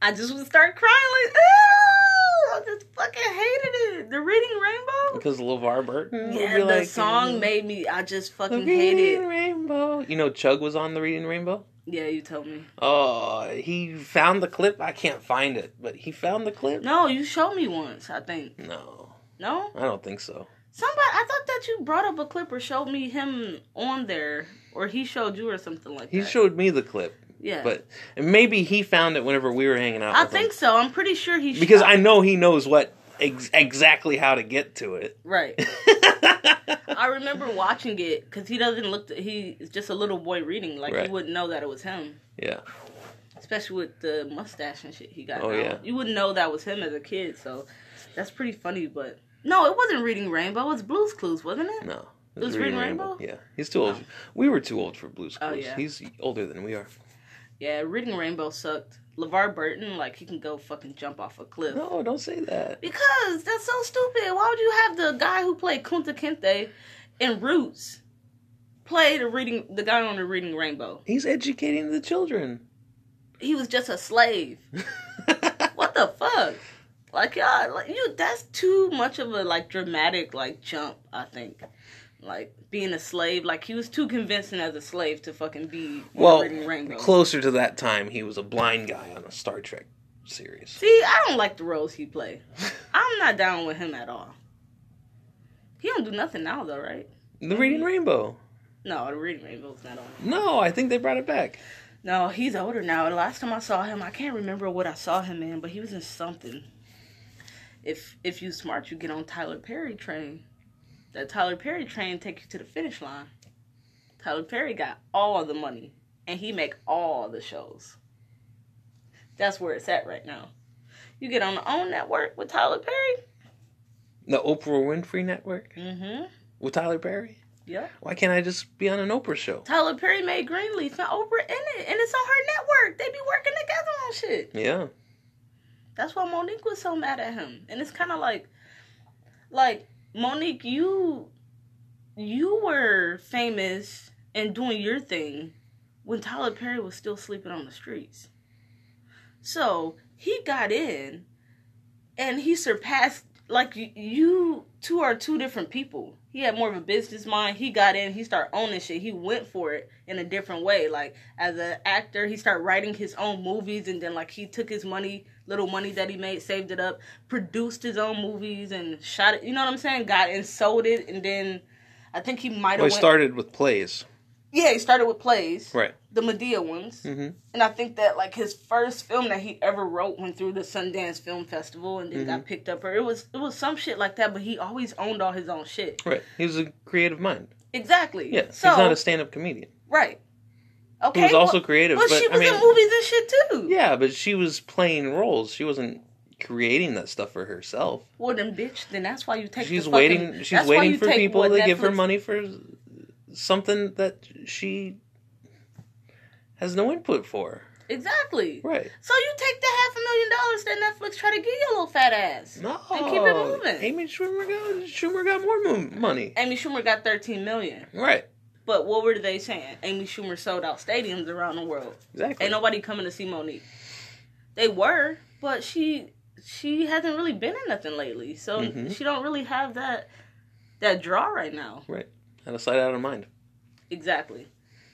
I just would start crying like, "Ooh!" I just fucking hated it. The Reading Rainbow.
Because LeVar Burton. would
Yeah,
be
the
like,
song made me. I just
The
fucking
Reading
hate it.
Rainbow. You know, Chug was on the Reading Rainbow.
Yeah, you told me.
Oh, he found the clip. I can't find it, but he found the clip.
No, you showed me once. I think.
No,
No,
I don't think so.
Somebody. I thought that you brought up a clip or showed me him on there, or he showed you or something like
He
that.
He showed me the clip,
Yeah,
but and maybe he found it whenever we were hanging out.
I
with him.
think so. I'm pretty sure he
because
shot-
I know he knows what ex- exactly how to get to it.
right. I remember watching it because he doesn't look. He is just a little boy reading. Like
Right.
you wouldn't know that it was him,
yeah,
especially with the mustache and shit he got.
Oh,
now.
yeah.
you wouldn't know that was him as a kid. So that's pretty funny. But no, it wasn't Reading Rainbow. It was Blue's Clues, wasn't it?
no.
It was Reading Rainbow?
Yeah, he's too old. Oh. We were too old for Blue's Clues.
Oh,
Clues.
yeah.
He's older than we are.
Yeah, Reading Rainbow sucked. LeVar Burton, like, he can go fucking jump off a cliff.
No, don't say that.
Because that's so stupid. Why would you have the guy who played Kunta Kinte in Roots play the reading the guy on the Reading Rainbow?
He's educating the children.
He was just a slave. What the fuck? Like y'all, like you. That's too much of a like dramatic like jump. I think, like being a slave. Like he was too convincing as a slave to fucking be
well,
Rainbow.
closer to that time, he was a blind guy on a Star Trek series.
See, I don't like the roles he play. I'm not down with him at all. He don't do nothing now though, right?
The Reading Rainbow.
No, the Reading Rainbow's not on.
No, I think they brought it back.
No, he's older now. The last time I saw him, I can't remember what I saw him in, but he was in something. If if you smart, you get on Tyler Perry train. That Tyler Perry train take you to the finish line. Tyler Perry got all the money, and he make all the shows. That's where it's at right now. You get on the own network with Tyler Perry.
The Oprah Winfrey Network
Mm-hmm.
with Tyler Perry.
Yeah.
Why can't I just be on an Oprah show?
Tyler Perry made Greenleaf and Oprah in it, and it's on her network. They be working together on shit.
Yeah.
That's why Monique was so mad at him. And it's kind of like, like Monique, you, you were famous and doing your thing when Tyler Perry was still sleeping on the streets. So he got in, and he surpassed. Like you, you two are two different people. He had more of a business mind. He got in. He started owning shit. He went for it in a different way. Like as an actor, he started writing his own movies, and then like he took his money, little money that he made, saved it up, produced his own movies, and shot it. You know what I'm saying? Got and sold it, and then I think he might have.
Well, he
went-
started with plays.
Yeah, he started with plays,
Right.
the Madea ones,
Mm-hmm.
and I think that like his first film that he ever wrote went through the Sundance Film Festival and then
Mm-hmm.
got picked up. Or it was it was some shit like that. But he always owned all his own shit.
Right. He was a creative mind.
Exactly.
Yeah.
So
he's not a stand-up comedian.
right. Okay.
He was also
well-
creative,
But,
but,
she was
I mean,
in movies and shit too.
yeah, but she was playing roles. She wasn't creating that stuff for herself.
Well, then, bitch, then that's why you take.
she's
the
waiting. she's waiting for people to give her money for something that she has no input for.
Exactly.
Right.
So you take the half a million dollars that Netflix try to give your little fat ass.
No.
And keep it moving.
Amy Schumer got Schumer got more mo- money.
Amy Schumer got thirteen million.
Right.
But what were they saying? Amy Schumer sold out stadiums around the world.
Exactly.
Ain't nobody coming to see Monique. They were, but she she hasn't really been in nothing lately. So
Mhm.
she don't really have that that draw right now.
Right. Out of sight, out of mind.
Exactly.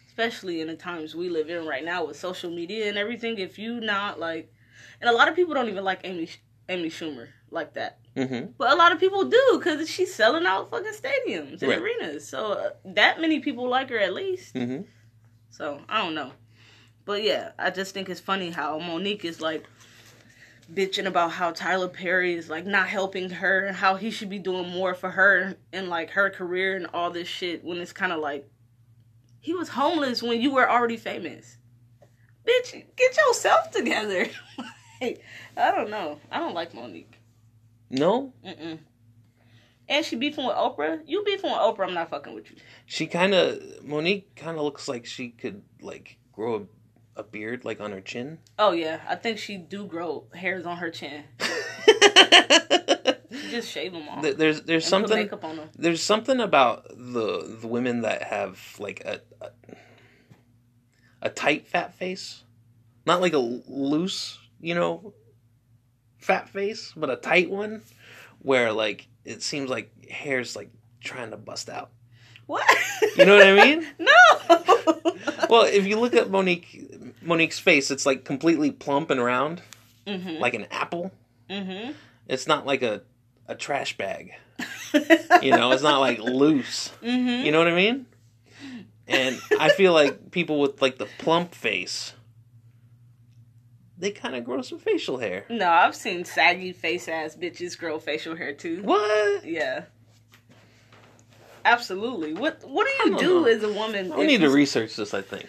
Especially in the times we live in right now with social media and everything. If you not like, and a lot of people don't even like Amy Amy Schumer like that.
Mm-hmm.
But a lot of people do because she's selling out fucking stadiums and
Right.
arenas. So uh, that many people like her at least.
Mm-hmm.
So I don't know. But yeah, I just think it's funny how Monique is like bitching about how Tyler Perry is like not helping her and how he should be doing more for her and like her career and all this shit when it's kind of like he was homeless when you were already famous. Bitch, get yourself together. Like, I don't know. I don't like Monique.
No,
Mm-mm. And she beefing with Oprah. You beefing with Oprah, I'm not fucking with you.
she kind of Monique kind of looks like she could like grow a, a beard like on her chin.
Oh yeah, I think she do grow hairs on her chin. Just shave them off.
There's there's something
makeup on them.
there's something about the the women that have like a a, a tight fat face, not like a loose you know fat face, but a tight one where like it seems like hair's like trying to bust out.
What?
You know what I mean?
no.
Well, if you look at Monique Monique's face, it's like completely plump and round,
mhm.
like an apple.
Mhm.
It's not like a a trash bag. You know, it's not like loose.
mhm.
You know what I mean? And I feel like people with like the plump face, they kind of grow some facial hair.
No, I've seen saggy face ass bitches grow facial hair too.
What?
Yeah. Absolutely. What What do you
don't know.
as a woman?
I
if
need to research this. I think.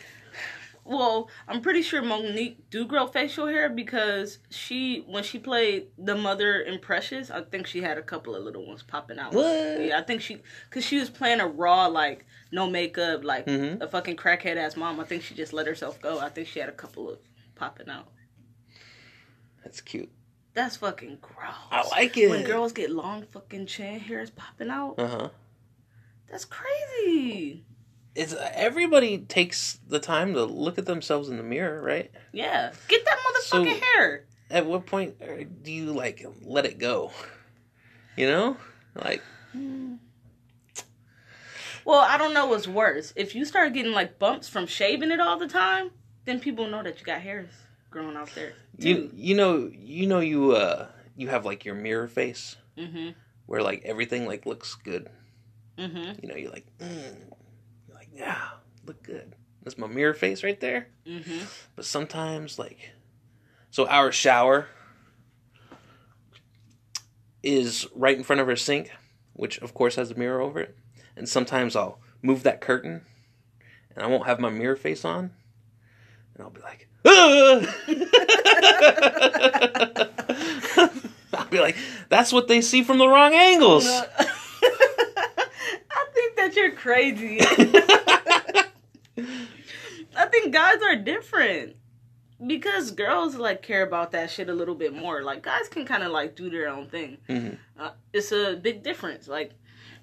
Well, I'm pretty sure Monique do grow facial hair because she, when she played the mother in Precious, I think she had a couple of little ones popping out.
What?
Yeah, I think she, cause she was playing a raw, like no makeup, like
Mhm.
a fucking crackhead ass mom. I think she just let herself go. I think she had a couple of popping out.
That's cute.
That's fucking gross.
I like it.
When girls get long fucking chin hairs popping out,
Uh huh.
that's crazy.
It's everybody takes the time to look at themselves in the mirror, right?
Yeah, get that
So-
motherfucking hair.
At what point uh, do you like let it go? You know, like
Well, I don't know what's worse. If you start getting like bumps from shaving it all the time, then people know that you got hairs growing out there.
you you know you know you uh you have like your mirror face
Mhm.
where like everything like looks good.
Mhm.
You know, you're like, mm. Yeah, look good. That's my mirror face right there.
Mhm.
But sometimes, like, so our shower is right in front of our sink, which of course has a mirror over it. And sometimes I'll move that curtain, and I won't have my mirror face on, and I'll be like! I'll be like, that's what they see from the wrong angles.
That you're crazy. I think guys are different because girls like care about that shit a little bit more. Like guys can kind of like do their own thing.
Mhm.
Uh, it's a big difference. Like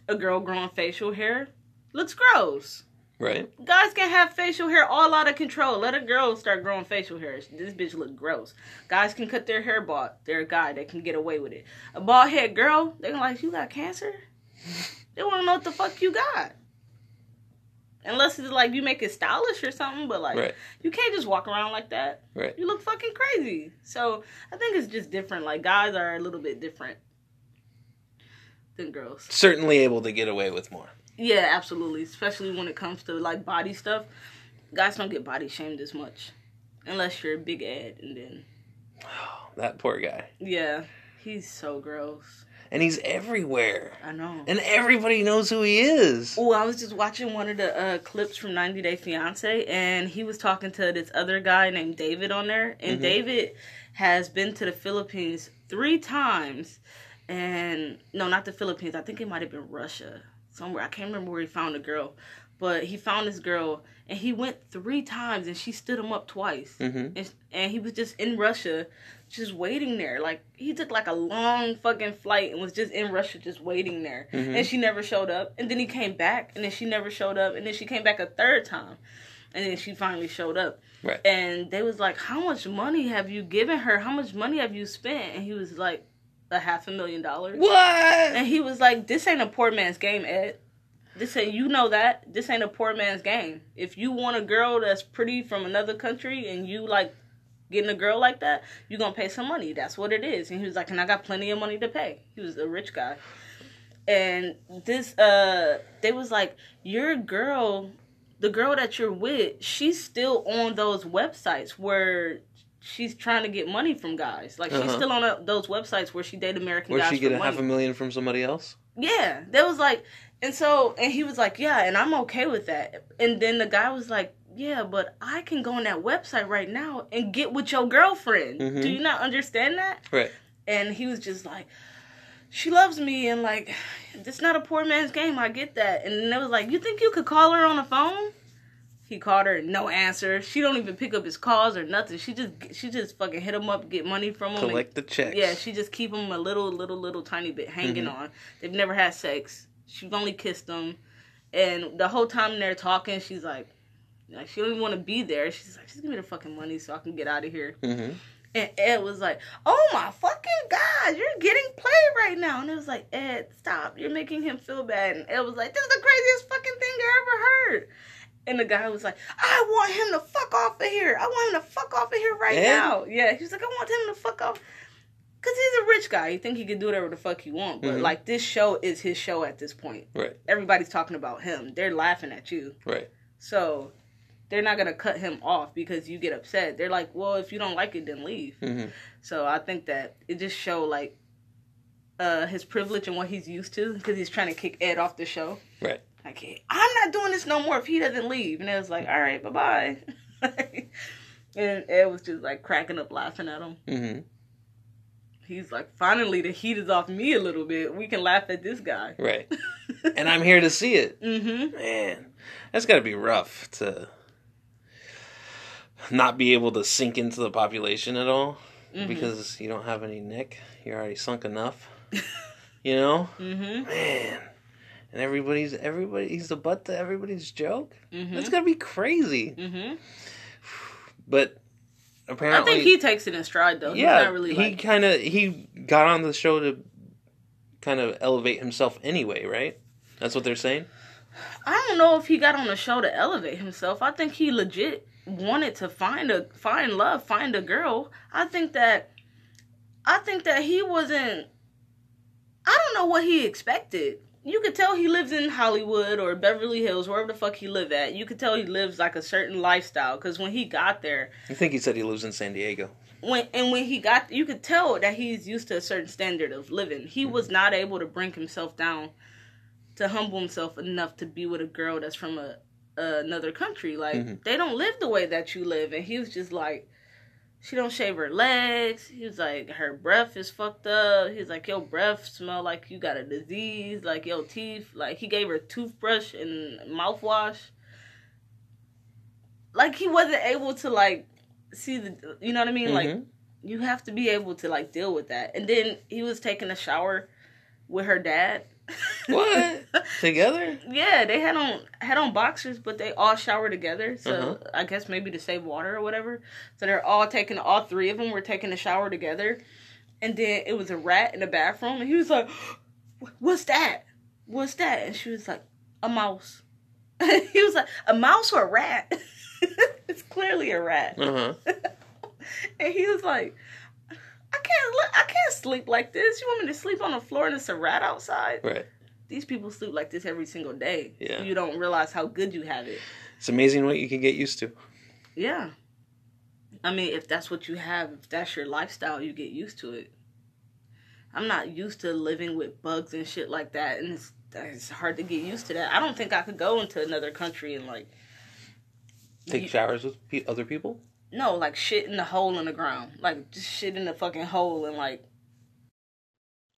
a girl growing facial hair looks gross.
Right?
Guys can have facial hair all out of control. Let a girl start growing facial hair. This bitch look gross. Guys can cut their hair bald. They're a guy. They can get away with it. A bald head girl, they gonna like, you got cancer? They wanna know what the fuck you got. Unless it's like you make it stylish or something, but like
Right.
you can't just walk around like that.
Right.
You look fucking crazy. So I think it's just different. Like guys are a little bit different than girls.
Certainly able to get away with more.
Yeah, absolutely. Especially when it comes to like body stuff, guys don't get body shamed as much, unless you're a Big Ed and then
That poor guy.
yeah, he's so gross.
And he's everywhere.
I know.
And everybody knows who he is.
Oh, I was just watching one of the uh, clips from 90 Day Fiance, and he was talking to this other guy named David on there. And
Mhm.
David has been to the Philippines three times, and no, not the Philippines. I think it might have been Russia somewhere. I can't remember where he found a girl, but he found this girl, and he went three times, and she stood him up twice.
Mm-hmm.
And, and he was just in Russia, just waiting there. Like he took like a long fucking flight and was just in Russia, just waiting there.
Mhm.
And she never showed up. And then he came back, and then she never showed up. And then she came back a third time, and then she finally showed up.
Right.
And they was like, "How much money have you given her? How much money have you spent?" And he was like, "A half a million dollars."
What?
And he was like, "This ain't a poor man's game, Ed. This ain't you know that. This ain't a poor man's game. If you want a girl that's pretty from another country and you like getting a girl like that, you're gonna pay some money. That's what it is." And he was like, "And I got plenty of money to pay." He was a rich guy. And this, uh, they was like, "Your girl, the girl that you're with, she's still on those websites where." She's trying to get money from guys. Like she's
Uh-huh.
still on uh, those websites where she date American
Where'd
guys
she get a
money.
half a million from somebody else?
Yeah, that was like, and so, and he was like, yeah, and I'm okay with that. And then the guy was like, yeah, but I can go on that website right now and get with your girlfriend.
Mhm.
Do you not understand that?
Right.
And he was just like, she loves me, and like, it's not a poor man's game. I get that. And then it was like, you think you could call her on the phone? He called her, and no answer. She don't even pick up his calls or nothing. She just, she just fucking hit him up, get money from him. and-
Collect the checks.
yeah, she just keep him a little, little, little tiny bit hanging
Mhm.
on. They've never had sex. She's only kissed him, and the whole time they're talking, she's like, like she don't even want to be there. She's like, just give me the fucking money so I can get out of here.
Mm-hmm.
And Ed was like, oh my fucking god, you're getting played right now. And it was like, Ed, stop, you're making him feel bad. And Ed was like, this is the craziest fucking thing I ever heard. And the guy was like, I want him to fuck off of here. I want him to fuck off of here right now. Yeah, he was like, I want him to fuck off. Cause he's a rich guy. You think he can do whatever the fuck he want. But
Mhm.
like this show is his show at this point.
Right.
Everybody's talking about him. They're laughing at you.
Right.
So they're not gonna cut him off because you get upset. They're like, well, if you don't like it, then leave.
Mm-hmm.
So I think that it just show like uh his privilege and what he's used to because he's trying to kick Ed off the show.
Right.
Like, I'm not doing this no more if he doesn't leave. And it was like, all right, bye bye. and Ed was just like cracking up laughing at him.
Mm-hmm.
He's like, finally, the heat is off me a little bit. We can laugh at this guy.
Right. and I'm here to see it.
mm-hmm.
Man, that's got to be rough to not be able to sink into the population at all
Mhm.
because you don't have any Nick. You're already sunk enough. you know,
Mm-hmm.
man. And everybody's everybody. He's the butt to everybody's joke.
Mm-hmm.
That's gotta be crazy.
Mm-hmm.
But apparently, I
think he takes it in stride though.
yeah,
He's not really
he
like
kind of he got on the show to kind of elevate himself anyway, right? That's what they're saying.
I don't know if he got on the show to elevate himself. I think he legit wanted to find a find love, find a girl. I think that I think that he wasn't I don't know what he expected. You could tell he lives in Hollywood or Beverly Hills, wherever the fuck he live at. You could tell he lives like a certain lifestyle because when he got there,
I think he said he lives in San Diego.
when and when he got you could tell that he's used to a certain standard of living he was not able to bring himself down to humble himself enough to be with a girl that's from a, another country like
Mhm.
they don't live the way that you live and he was just like she don't shave her legs he was like her breath is fucked up he's like your breath smell like you got a disease like your teeth like he gave her toothbrush and mouthwash like he wasn't able to like see the you know what i mean like
Mhm.
you have to be able to like deal with that. And then he was taking a shower with her dad.
What? together.
yeah, they had on had on boxers, but they all shower together. So
Uh-huh.
I guess maybe to save water or whatever. So they're all taking all three of them were taking a shower together. And then it was a rat in the bathroom, and he was like, "What's that? What's that?" And she was like, "A mouse." he was like, "A mouse or a rat?" it's clearly a rat.
Uh huh.
And he was like, I can't, can't sleep like this. You want me to sleep on the floor and it's a rat outside?
Right.
these people sleep like this every single day.
Yeah.
So you don't realize how good you have it.
It's amazing what you can get used to.
Yeah. I mean, if that's what you have, if that's your lifestyle, you get used to it. I'm not used to living with bugs and shit like that, and it's it's hard to get used to that. I don't think I could go into another country and like
Take
You-
showers with other people.
no, like shit in the hole in the ground, like just shit in the fucking hole and like,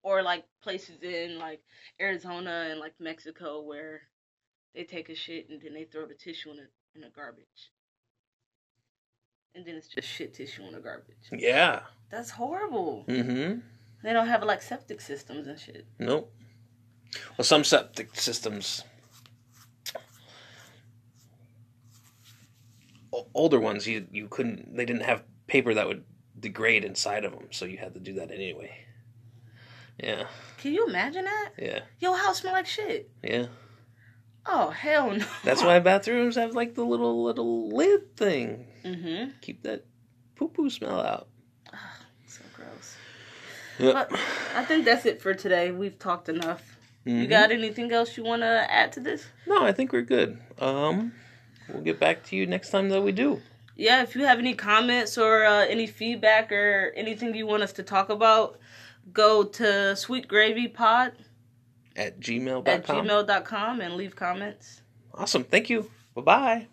or like places in like Arizona and like Mexico where they take a shit and then they throw the tissue in the in the garbage, and then it's just shit tissue in the garbage.
Yeah.
That's horrible.
Mm-hmm.
They don't have like septic systems and shit.
Nope. Well, some septic systems, o- older ones, you you couldn't. They didn't have paper that would degrade inside of them, so you had to do that anyway. Yeah,
Can you imagine that?
yeah,
Your house smell like shit.
yeah.
Oh hell no.
That's why bathrooms have like the little little lid thing.
Mm-hmm.
Keep that poo poo smell out.
So gross.
Yep.
But I think that's it for today. We've talked enough. You
Mhm.
got anything else you want to add to this?
No, I think we're good. Um, we'll get back to you next time that we do.
Yeah, if you have any comments or uh, any feedback or anything you want us to talk about, go to Sweet Gravy Pod
At gmail.com.
at gmail.com and leave comments.
Awesome. Thank you. Bye bye.